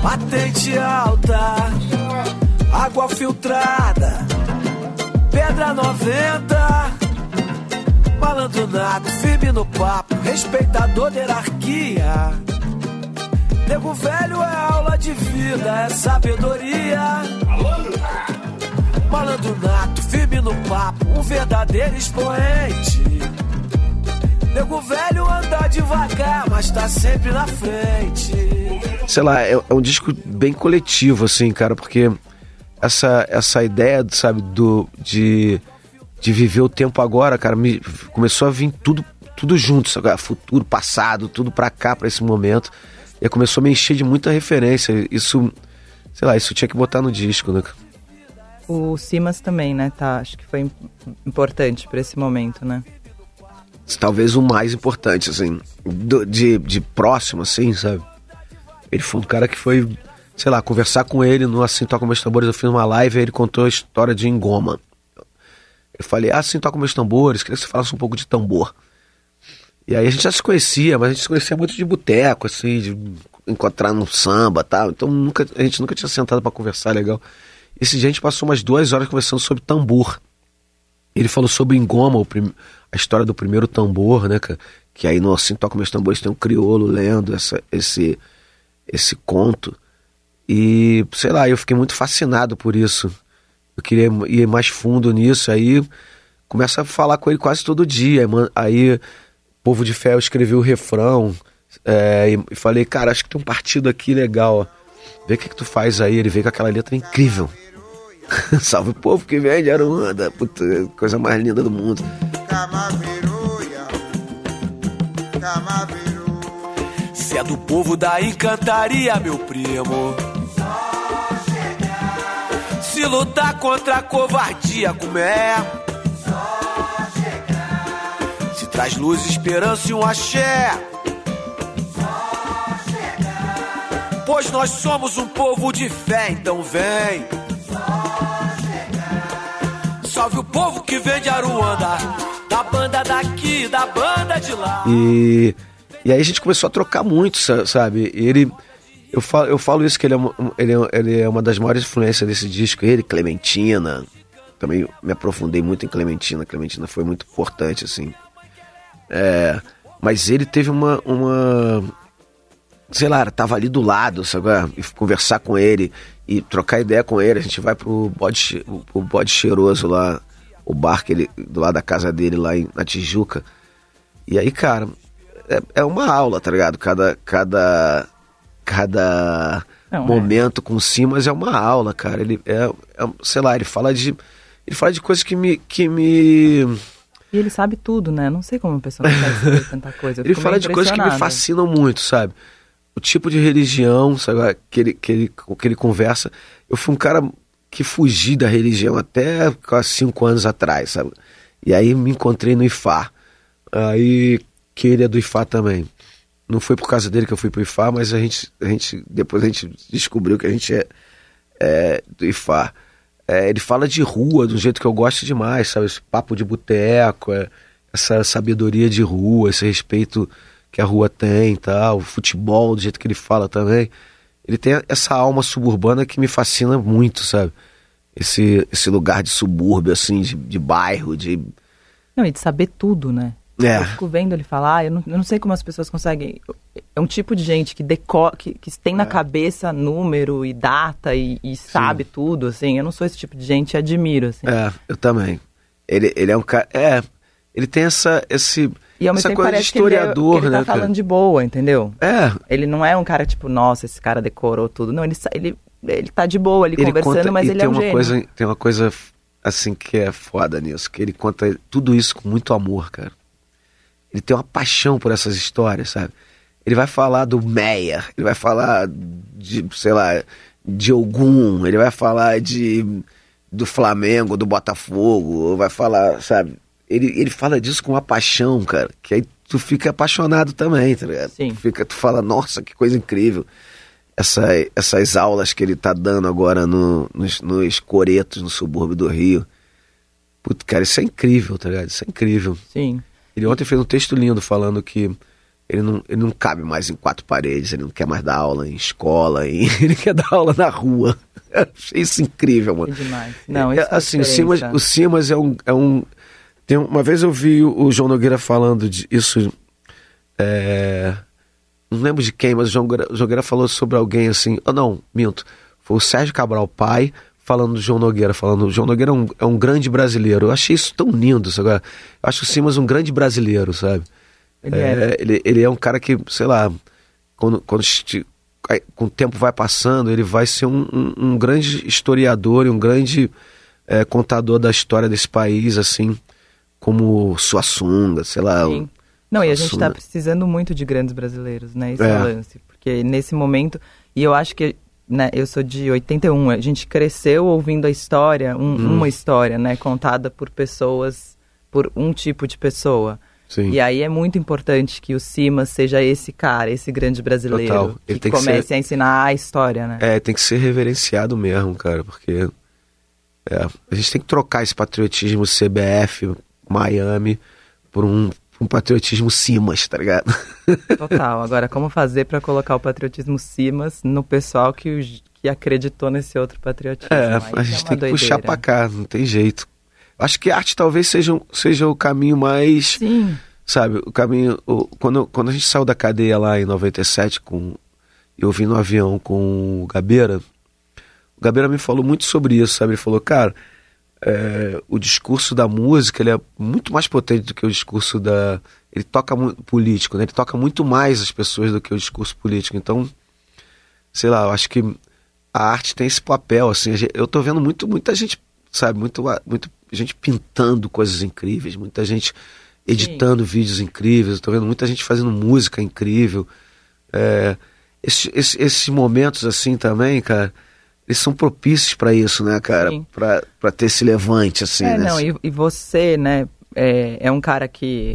patente alta, água filtrada, pedra 90, malandro nato, firme no papo, respeitador da hierarquia. Nego velho é aula de vida, é sabedoria. Malandro nato, firme no papo, um verdadeiro expoente. Nego velho anda devagar, mas tá sempre na frente. sei lá, é, é um disco bem coletivo, assim, cara, porque essa, essa ideia, sabe, do, de, de viver o tempo agora, cara, me, começou a vir tudo, tudo junto, sabe? Futuro, passado, tudo pra cá, pra esse momento. E começou a me encher de muita referência. Isso, sei lá, isso tinha que botar no disco, né? O Simas também, né? Tá, acho que foi im- importante pra esse momento, né? Talvez o mais importante, assim, do- de, de próximo, assim, sabe? Ele foi um cara que foi, sei lá, conversar com ele no Assim Toca Meus Tambores. Eu fiz uma live e ele contou a história de Engoma. Eu falei, ah, Assim Toca Meus Tambores, queria que você falasse um pouco de tambor. E aí a gente já se conhecia, mas a gente se conhecia muito de boteco, assim, de encontrar no samba tal. Então nunca, a gente nunca tinha sentado pra conversar legal. Esse dia a gente passou umas duas horas conversando sobre tambor. Ele falou sobre Engoma, o prim- a história do primeiro tambor, né, cara? Que aí no Assim Toca Meus Tambores tem um criolo lendo essa, esse, esse conto. E, sei lá, eu fiquei muito fascinado por isso. Eu queria ir mais fundo nisso. Aí começa a falar com ele quase todo dia. Aí, Povo de Fé, eu escrevi o refrão. é, e falei, cara, acho que tem um partido aqui legal. ó. Vê o que, que tu faz aí. Ele veio com aquela letra incrível. Salve o povo que vem de Aruanda. Puta, coisa mais linda do mundo. Se é do povo da encantaria, meu primo. Se lutar contra a covardia, como é? Se traz luz, esperança e um axé. Pois nós somos um povo de fé, então vem. Salve o povo que vem de Aruanda, da banda daqui, da banda de lá. E, e aí a gente começou a trocar muito, sa- sabe? Ele, eu falo, eu falo isso que ele é, uma, ele, é, ele é uma das maiores influências desse disco. Ele, Clementina, também me aprofundei muito em Clementina. Clementina foi muito importante, assim. É, mas ele teve uma, uma, sei lá, tava ali do lado, sabe? E conversar com ele e trocar ideia com ele. A gente vai pro bode, pro bode cheiroso lá, o bar que ele, do lado da casa dele lá em, na Tijuca. E aí, cara, é, é uma aula, tá ligado? Cada, cada, cada Não, é. momento com o Simas é uma aula, cara. Ele é, é, sei lá, ele fala de, ele fala de coisas que me, que me, E ele sabe tudo, né? Não sei como a pessoa saber tanta coisa. Ele fala de coisas que me fascinam muito, sabe? O tipo de religião, sabe, que ele, que ele, que ele conversa. Eu fui um cara que fugi da religião até quase cinco anos atrás, sabe? E aí me encontrei no IFA. Aí, que ele é do IFA também. Não foi por causa dele que eu fui pro IFA, mas a gente, a gente depois a gente descobriu que a gente é, é do IFA. É, ele fala de rua um jeito que eu gosto demais, sabe? Esse papo de boteco, é, essa sabedoria de rua, esse respeito que a rua tem e tal, o futebol, do jeito que ele fala também. Ele tem essa alma suburbana que me fascina muito, sabe? Esse, esse lugar de subúrbio, assim, de, de bairro, de. Não, e de saber tudo, né? É. Eu fico vendo ele falar, eu não, eu não sei como as pessoas conseguem. É um tipo de gente que decora, que, que tem É. na cabeça número e data e, e sabe tudo, assim. Eu não sou esse tipo de gente e admiro, assim. É, eu também. Ele, ele é um cara. É, ele tem essa, esse, E ao mesmo essa tempo coisa de parece que ele, é- historiador, que ele tá né? cara? falando de boa, entendeu? É, Ele não é um cara tipo, nossa, esse cara decorou tudo. Não, ele, ele, ele tá de boa ali ele conversando, conta, mas ele é um uma gênio. coisa Tem uma coisa assim que é foda nisso, que ele conta tudo isso com muito amor, cara. Ele tem uma paixão por essas histórias, sabe? Ele vai falar do Meyer, ele vai falar de, sei lá, de Ogum, ele vai falar de do Flamengo, do Botafogo, vai falar, sabe? Ele, ele fala disso com uma paixão, cara, que aí tu fica apaixonado também, tá ligado? Sim. Tu, fica, tu fala, nossa, que coisa incrível. Essa, essas aulas que ele tá dando agora no, nos, nos coretos no subúrbio do Rio. Puta, cara, isso é incrível, tá ligado? Isso é incrível. Sim. Ele ontem fez um texto lindo falando que ele não, ele não cabe mais em quatro paredes, ele não quer mais dar aula em escola, e ele quer dar aula na rua. Eu Achei isso incrível, mano. Que demais. Não, É, isso faz assim, o Simas, diferença. o Simas é um. É um tem, uma vez eu vi o João Nogueira falando de isso. é, não lembro de quem, mas o João Nogueira, falou sobre alguém assim. Oh, não, minto. Foi o Sérgio Cabral, pai, falando do João Nogueira, falando. O João Nogueira é um, é um grande brasileiro. Eu achei isso tão lindo. Agora. Eu acho o Simas um grande brasileiro, sabe? Ele é, é. Ele, ele é um cara que, sei lá, quando, quando com o tempo vai passando, ele vai ser um, um, um grande historiador e um grande é, contador da história desse país, assim, como Suassuna, sei lá. Sim. Não, e a gente está precisando muito de grandes brasileiros, né? Esse é, É. o lance. Porque nesse momento, e eu acho que, né, eu sou de 81, a gente cresceu ouvindo a história, um- Hum. uma história, né, contada por pessoas, por um tipo de pessoa. Sim. E aí é muito importante que o Simas seja esse cara, esse grande brasileiro, Total. Ele que tem que comece ser- a ensinar a história, né? É, tem que ser reverenciado mesmo, cara, porque é, a gente tem que trocar esse patriotismo CBF, Miami, por um, um patriotismo Simas, tá ligado? Total. Agora, como fazer para colocar o patriotismo Simas no pessoal que, que acreditou nesse outro patriotismo? É, Aí a gente uma tem que puxar pra cá, não tem jeito. Acho que arte talvez seja, seja o caminho mais. Sim. Sabe, o caminho. o- quando, quando a gente saiu da cadeia lá em 97, com, eu vim no avião com o Gabeira, o Gabeira me falou muito sobre isso, sabe? Ele falou, cara, é, o discurso da música ele é muito mais potente do que o discurso da. Ele toca muito político, né? Ele toca muito mais as pessoas do que o discurso político. Então, sei lá, eu acho que a arte tem esse papel, assim. Eu tô vendo muito, muita gente, sabe, muito, muito gente pintando coisas incríveis, muita gente editando vídeos incríveis, eu tô vendo muita gente fazendo música incrível. É, esse- esse- esses momentos assim também, cara, eles são propícios pra isso, né, cara? Pra ter esse levante, assim, É, né? não, e, e você, né, é, é um cara que,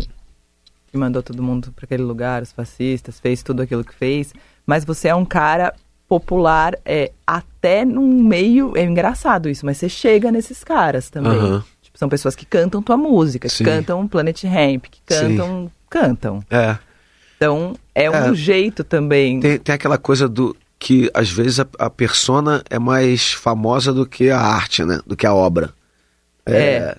que mandou todo mundo para aquele lugar, os fascistas, fez tudo aquilo que fez, mas você é um cara popular é, até num meio, é engraçado isso, mas você chega nesses caras também. Aham. Tipo, são pessoas que cantam tua música, que Sim. cantam Planet Ramp, que Sim. cantam, cantam. É. Então, é um É. jeito também. Tem, tem aquela coisa do que às vezes a, a persona é mais famosa do que a arte, né? Do que a obra. É.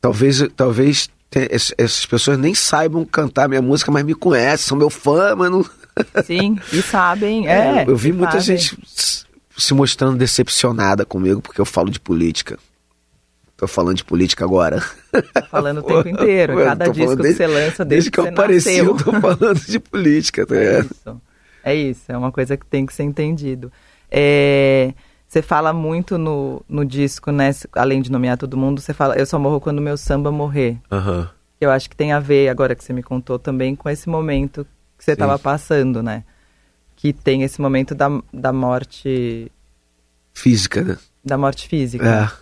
Talvez, talvez te- ess- essas pessoas nem saibam cantar minha música, mas me conhecem, são meu fã, mas não. Sim, e sabem, é. eu vi muita fazem. gente se mostrando decepcionada comigo porque eu falo de política. Tô falando de política agora. Falando o tempo inteiro. Eu Cada disco que desde- você lança, desde, Desde que eu você apareci, nasceu. eu tô falando de política, tá É isso. É isso, é uma coisa que tem que ser entendido. É, você fala muito no, no disco, né? Além de nomear todo mundo, você fala, eu só morro quando meu samba morrer. Aham. Eu acho que tem a ver, agora que você me contou, também com esse momento que você estava passando, né? Que tem esse momento da, da morte. Física, né? Da morte física.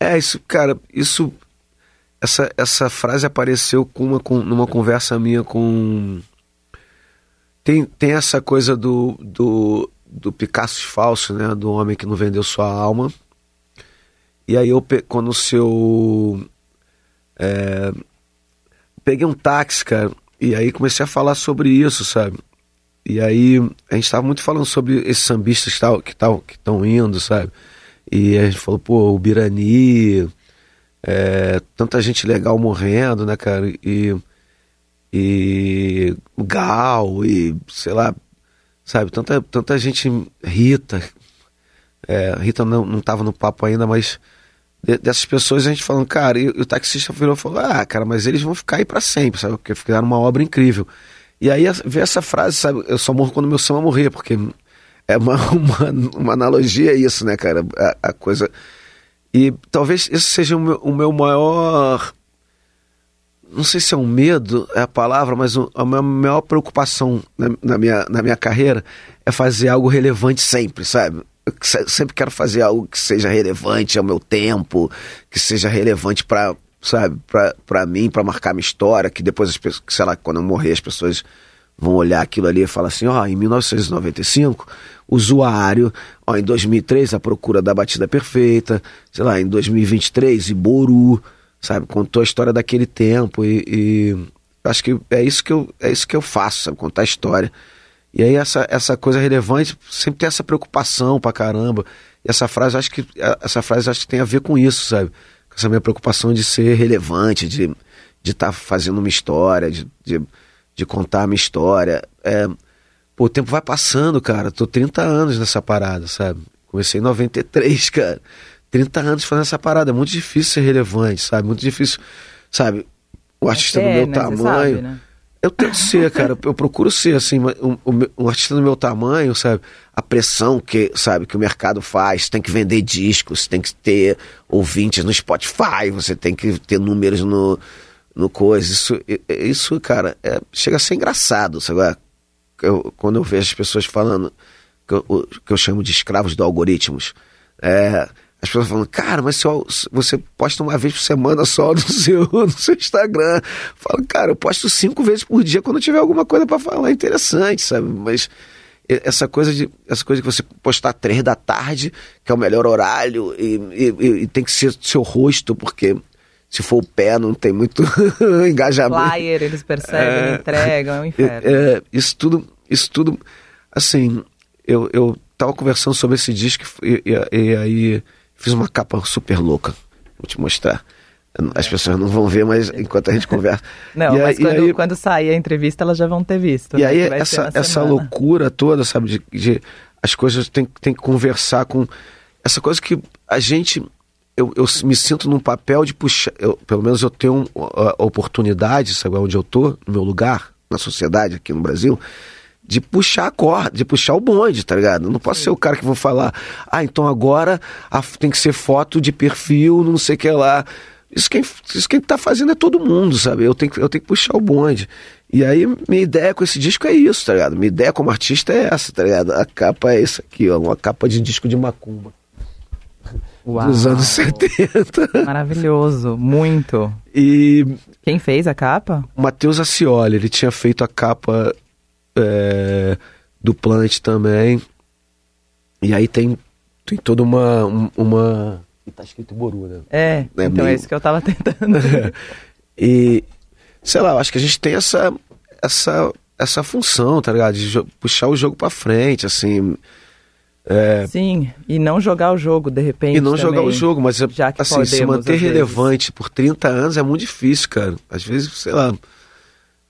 É. É, isso, cara, isso. Essa, essa frase apareceu com uma, com, numa conversa minha com. Tem, tem essa coisa do, do, do Picasso falso, né? Do homem que não vendeu sua alma. E aí eu, quando o seu. é, peguei um táxi, cara, e aí comecei a falar sobre isso, sabe? E aí a gente tava muito falando sobre esses sambistas que estão que tão, que indo, sabe? E a gente falou, pô, o Birani, é, tanta gente legal morrendo, né, cara? E, e Gal, e sei lá, sabe? Tanta, tanta gente, Rita, é, Rita não, não tava no papo ainda, mas de- dessas pessoas a gente falando, cara, e, o taxista virou e falou, ah, cara, mas eles vão ficar aí pra sempre, sabe? Porque fizeram uma obra incrível. E aí ver essa frase, sabe? Eu só morro quando meu samba morrer, porque é uma, uma, uma analogia isso, né, cara? A, a coisa. E talvez esse seja o meu, o meu maior. Não sei se é um medo, é a palavra, mas a minha maior preocupação na, na minha, na minha carreira é fazer algo relevante sempre, sabe? Eu se- sempre quero fazer algo que seja relevante ao meu tempo, que seja relevante para sabe, pra mim, pra marcar minha história, que depois, as pessoas, sei lá, quando eu morrer, as pessoas vão olhar aquilo ali e falar assim, ó, em 1995, usuário, ó, em 2003, a procura da batida perfeita, sei lá, em 2023, Iboru, sabe, contou a história daquele tempo e, e acho que é isso que eu, é isso que eu faço, sabe, contar a história. E aí essa, essa coisa relevante sempre tem essa preocupação pra caramba. E essa frase, acho que essa frase acho que tem a ver com isso, sabe? Com essa minha preocupação de ser relevante, de de estar fazendo uma história, de, de, de contar a minha história. É, pô, o tempo vai passando, cara. Tô 30 anos nessa parada, sabe? Comecei em 93, cara. 30 anos fazendo essa parada. É muito difícil ser relevante, sabe? Muito difícil, sabe? O artista do É, meu né? Tamanho. sabe, né? Eu tento ser, cara. Eu procuro ser, assim, um, um- artista do meu tamanho, sabe? A pressão que, sabe, que o mercado faz. Tem que vender discos, tem que ter ouvintes no Spotify, você tem que ter números no, no coisa. Isso, isso cara, é- chega a ser engraçado, sabe? Eu- quando eu vejo as pessoas falando que eu, que eu chamo de escravos do algoritmos. É, as pessoas falando, cara, mas só, você posta uma vez por semana só no seu, no seu Instagram. Falo, cara, eu posto cinco vezes por dia quando eu tiver alguma coisa para falar interessante, sabe? Mas essa coisa de essa coisa que você postar três da tarde, que é o melhor horário, e, e- e- tem que ser seu rosto, porque se for o pé não tem muito engajamento. Flyer, eles percebem, É. entregam, é um inferno. É, isso tudo, isso tudo, assim, eu, eu tava conversando sobre esse disco e, e- e aí fiz uma capa super louca. Vou te mostrar. As pessoas não vão ver, mas enquanto a gente conversa. Não, E mas aí- quando, aí- quando sair a entrevista, elas já vão ter visto. e né, aí, essa, essa loucura toda, sabe, de, de as coisas tem, tem que conversar com. Essa coisa que a gente. Eu, eu me sinto num papel de puxar. eu- pelo menos eu tenho a, a oportunidade, sabe, onde eu tô, no meu lugar, na sociedade aqui no Brasil, de puxar a corda, de puxar o bonde, tá ligado? Eu não posso ser o cara que vou falar, ah, então agora a- tem que ser foto de perfil, não sei o que lá. Isso quem, isso quem tá fazendo é todo mundo, sabe? Eu tenho, que- eu tenho que puxar o bonde. E aí, minha ideia com esse disco é isso, tá ligado? Minha ideia como artista é essa, tá ligado? A capa é essa aqui, ó, uma capa de disco de macumba. Uau, Dos anos 70. Maravilhoso, muito. E Quem fez a capa? o Matheus Ascioli, ele tinha feito a capa é, do Planet também. E aí tem, tem toda uma. um- uma... E tá escrito Boru, né? É, É então é meio- isso que eu tava tentando. E, sei lá, eu acho que a gente tem essa, essa, essa função, tá ligado? De puxar o jogo pra frente, assim. É, Sim, e não jogar o jogo, de repente. e não jogar também. o jogo, mas é- Já que assim, se podemos, manter às vezes. relevante por 30 anos é muito difícil, cara. Às vezes, sei lá.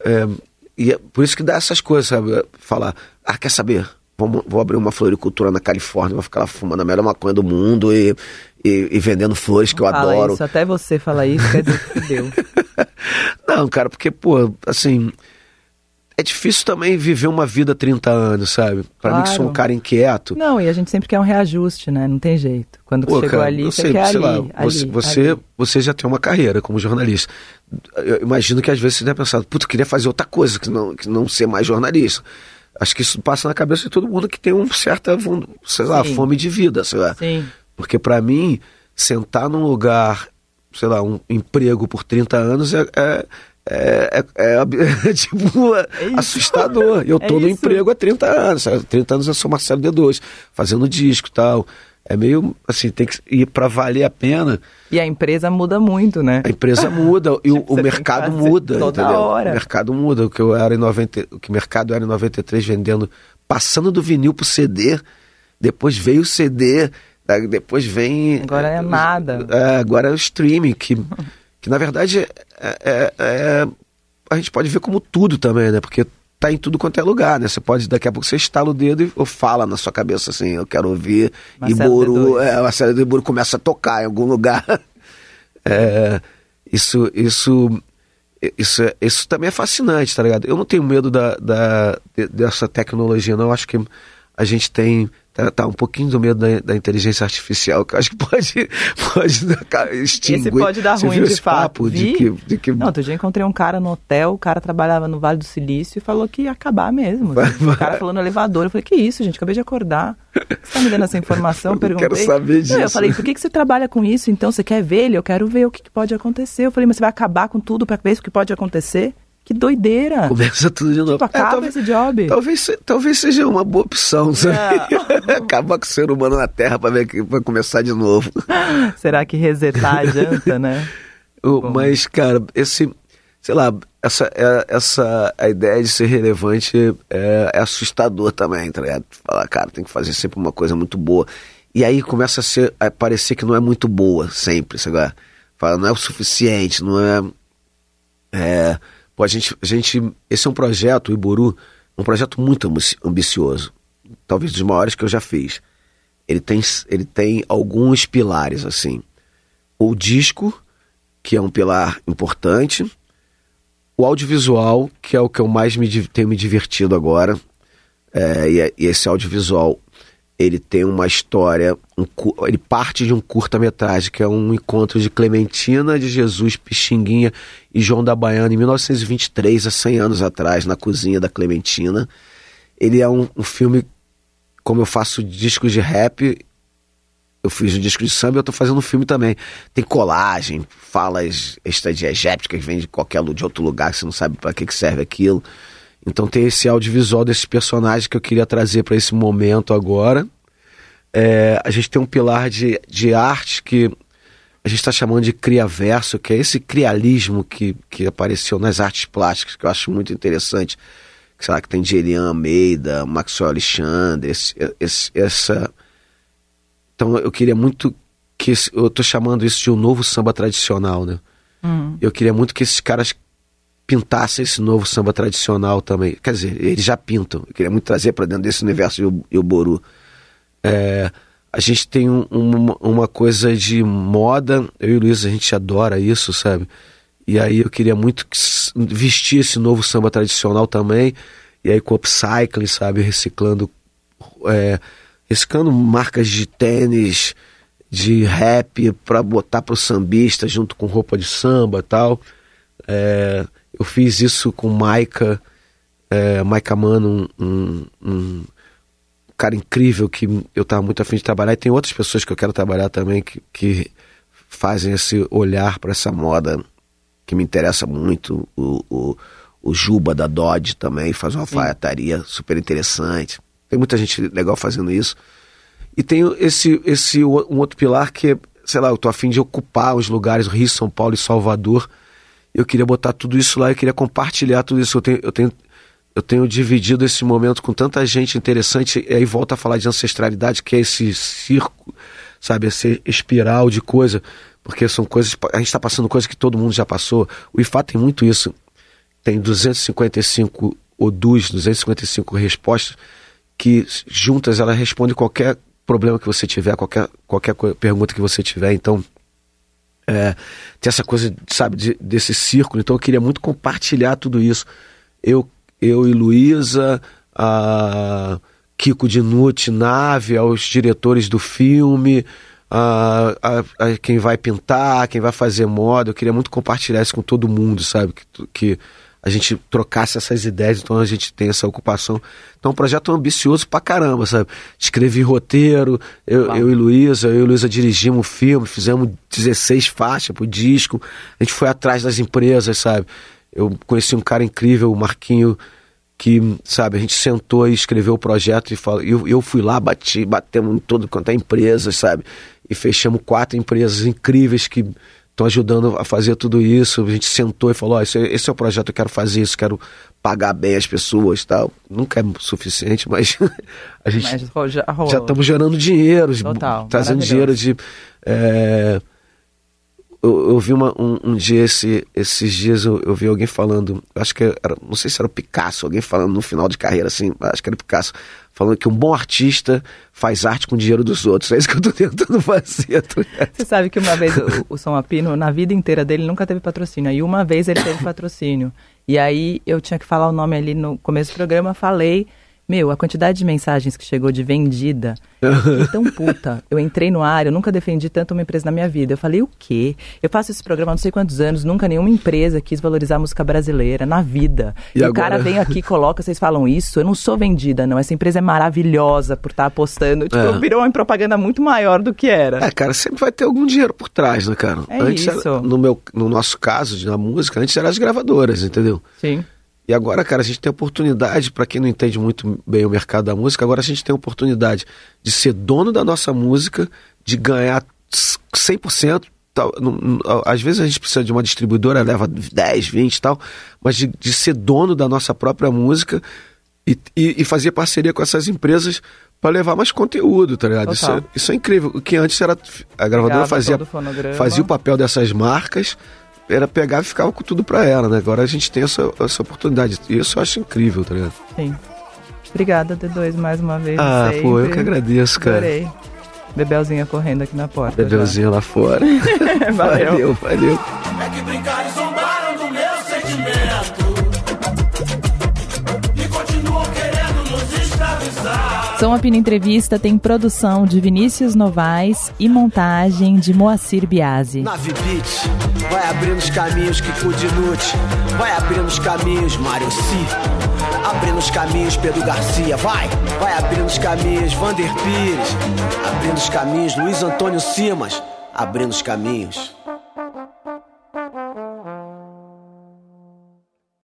é, e é por isso que dá essas coisas, sabe? Falar, ah, quer saber? Vamos, vou abrir uma floricultura na Califórnia, vou ficar lá fumando a melhor maconha do mundo e, e, e vendendo flores que eu adoro. isso, até você falar isso, quer dizer que deu. Não, cara, porque, pô, assim. É difícil também viver uma vida 30 anos, sabe? Pra mim que sou um Claro. cara inquieto. Não, e a gente sempre quer um reajuste, né? Não tem jeito. Quando Pô, chegou cara, ali, você sei, quer sei ali, lá, ali, você, você, ali. você já tem uma carreira como jornalista. Eu imagino que às vezes você deve pensar, puta, queria fazer outra coisa, que não, que não ser mais jornalista. Acho que isso passa na cabeça de todo mundo que tem uma certa, sei lá, Sim. fome de vida, sei lá. Sim. Porque pra mim, sentar num lugar, sei lá, um emprego por 30 anos é, é, é, é- é, tipo isso. assustador. Eu É tô no isso. emprego há 30 anos. sabe? 30 anos eu sou Marcelo D2, fazendo disco e tal. É meio assim, tem que ir pra valer a pena. E a empresa muda muito, né? A empresa muda e o, Tipo, o mercado muda, toda entendeu? hora. O mercado muda. O que eu era em 90, o que mercado era em 93 vendendo, passando do vinil pro CD, depois veio o CD, depois vem Agora é nada. é, agora é o streaming que que na verdade é, é- é- a gente pode ver como tudo também, né? Porque tá em tudo quanto é lugar, né? Você pode, daqui a pouco você estala o dedo e fala na sua cabeça assim, eu quero ouvir Marcelo Iburu, D2. é, a série do Iburu começa a tocar em algum lugar. É, isso, isso, isso, é- isso também é fascinante, tá ligado? Eu não tenho medo da, da- de- dessa tecnologia, não. Eu acho que a gente tem. Tá, tá um pouquinho do medo da, da inteligência artificial, que eu acho que pode, pode dar- extinguir. Esse pode dar Você ruim de fato. de que, de que Não, outro dia encontrei um cara no hotel, o cara trabalhava no Vale do Silício e falou que ia acabar mesmo. Vai, vai. O cara falou no elevador. Eu falei, que isso, gente? Acabei de acordar. Você tá me dando essa informação? Eu Perguntei. quero saber Não, disso. Eu falei, por que, que você trabalha com isso? Então, você quer ver ele? Eu quero ver o que, que pode acontecer. Eu falei, mas você vai acabar com tudo pra ver o que pode acontecer? Que doideira. começa tudo de novo. Tipo, acaba talvez, esse job. talvez, talvez seja uma boa opção, sabe? Acabar com o ser humano na Terra para ver que vai começar de novo. Será que resetar adianta, né? Mas, cara, esse, sei lá, essa, é- essa a ideia de ser relevante é, é assustador também, tá ligado? Falar, cara, tem que fazer sempre uma coisa muito boa. E aí começa a, ser, a parecer que não é muito boa sempre, sabe? Fala, não é o suficiente, não é. É, pô, a gente, a gente. Esse é um projeto, o Iburu, um projeto muito ambi- ambicioso, talvez dos maiores que eu já fiz. Ele tem, ele tem alguns pilares, assim. O disco, que é um pilar importante. O audiovisual, que é o que eu mais me, tenho me divertido agora. É, e, é- e esse audiovisual, ele tem uma história, um ele parte de um curta-metragem, que é um encontro de Clementina de Jesus Pixinguinha e João da Baiana, em 1923, há 100 anos atrás, na cozinha da Clementina. Ele é um, um filme, como eu faço discos de rap, eu fiz um disco de samba e eu tô fazendo um filme também. Tem colagem, falas extradiegéticas vêm de qualquer de outro lugar você não sabe para que, que serve aquilo. Então tem esse audiovisual desses personagens que eu queria trazer para esse momento agora. É, a gente tem um pilar de, de arte que a gente está chamando de criaverso, que é esse crialismo que, que apareceu nas artes plásticas, que eu acho muito interessante. Que, sei lá, que tem de Elian Almeida, Maxwell Alexandre, esse, esse- essa... Então eu queria muito que... eu tô chamando isso de um novo samba tradicional, né? Eu queria muito que esses caras pintassem esse novo samba tradicional também. Quer dizer, eles já pintam. Eu queria muito trazer para dentro desse universo do Iboru. É, a gente tem um- uma, uma coisa de moda, eu e o Luiz, a gente adora isso, sabe? E aí eu queria muito vestir esse novo samba tradicional também, e aí com upcycling, sabe? Reciclando, é, reciclando marcas de tênis, de rap, para botar pro sambista junto com roupa de samba e tal. É, eu fiz isso com Maika, é, Maika Mano, um, um, um cara incrível que eu estava muito afim de trabalhar e tem outras pessoas que eu quero trabalhar também que, que fazem esse olhar para essa moda que me interessa muito. O, o, o Juba da Dodge também faz uma alfaiataria super interessante. Tem muita gente legal fazendo isso. E tem esse, esse um outro pilar que, é, sei lá, eu tô afim de ocupar os lugares, Rio, São Paulo e Salvador. Eu queria botar tudo isso lá, eu queria compartilhar tudo isso. Eu tenho, eu tenho, eu tenho dividido esse momento com tanta gente interessante, e aí volta a falar de ancestralidade, que é esse circo, sabe, essa espiral de coisa, porque são coisas, a gente está passando coisas que todo mundo já passou. O IFA tem muito isso. Tem 255 odus, 255 respostas, que juntas ela responde qualquer problema que você tiver, qualquer, qualquer pergunta que você tiver. Então, é, tem essa coisa, sabe, de- desse círculo. Então eu queria muito compartilhar tudo isso. Eu, eu e Luísa, a Kiko Dinucci, Nave, aos diretores do filme, a, a, a quem vai pintar, quem vai fazer moda. Eu queria muito compartilhar isso com todo mundo, sabe? Que, que a gente trocasse essas ideias, então a gente tem essa ocupação. Então é um projeto ambicioso pra caramba, sabe? Escrevi roteiro, eu, eu e Luísa, eu e Luísa dirigimos o filme, fizemos 16 faixas pro disco, a gente foi atrás das empresas, sabe? Eu conheci um cara incrível, o Marquinho, que, sabe, a gente sentou e escreveu o projeto e falou, eu, eu fui lá, bati, batemos em todo quanto é empresa, sabe? E fechamos quatro empresas incríveis que estão ajudando a fazer tudo isso. A gente sentou e falou, ó, esse, é- esse é o projeto, eu quero fazer isso, quero pagar bem as pessoas tal. Nunca é suficiente, mas a gente Mas já estamos gerando dinheiro, Total, trazendo dinheiro de. é, eu, eu vi uma, um, um dia, esse, esses dias, eu, eu vi alguém falando, acho que era, não sei se era o Picasso, alguém falando no final de carreira, assim, acho que era o Picasso, falando que um bom artista faz arte com o dinheiro dos outros. É isso que eu tô tentando fazer. tá ligado? Você sabe que uma vez o, o Som Apino, na vida inteira dele, nunca teve patrocínio. Aí uma vez ele teve patrocínio. E aí eu tinha que falar o nome ali no começo do programa, falei. Meu, a quantidade de mensagens que chegou de vendida, eu tão puta. Eu entrei no ar, eu nunca defendi tanto uma empresa na minha vida. Eu falei, o quê? Eu faço esse programa há não sei quantos anos, nunca nenhuma empresa quis valorizar a música brasileira na vida. E E, o cara vem aqui coloca, vocês falam isso, eu não sou vendida, não. Essa empresa é maravilhosa por estar apostando. Tipo, É. virou uma propaganda muito maior do que era. É, cara, sempre vai ter algum dinheiro por trás, né, cara? É antes isso. Era, no, meu, no nosso caso, na música, antes eram as gravadoras, entendeu? Sim. E agora, cara, a gente tem oportunidade, para quem não entende muito bem o mercado da música, agora a gente tem oportunidade de ser dono da nossa música, de ganhar 100%. Tal, às vezes a gente precisa de uma distribuidora, leva 10, 20 e tal, mas de, de ser dono da nossa própria música e, e, e fazer parceria com essas empresas para levar mais conteúdo, tá ligado? Isso é, isso é incrível. O que antes era. A gravadora Grava fazia, fazia o papel dessas marcas era pegar e ficava com tudo pra ela, né? Agora a gente tem essa, essa oportunidade. E isso eu acho incrível, tá ligado? Sim. Obrigada, D2, mais uma vez. Ah, sempre. pô, eu que agradeço, cara. Adorei. Bebelzinha correndo aqui na porta. Bebelzinho lá fora. Valeu. valeu. valeu. É Som Apino Entrevista tem produção de Vinícius Novaes e montagem de Moacir Biasi. Nave Beat vai abrindo os caminhos que Kudinute vai abrindo os caminhos Mário Si abrindo os caminhos Pedro Garcia vai. Vai abrindo os caminhos Vander Pires. Abrindo os caminhos Luiz Antônio Simas. Abrindo os caminhos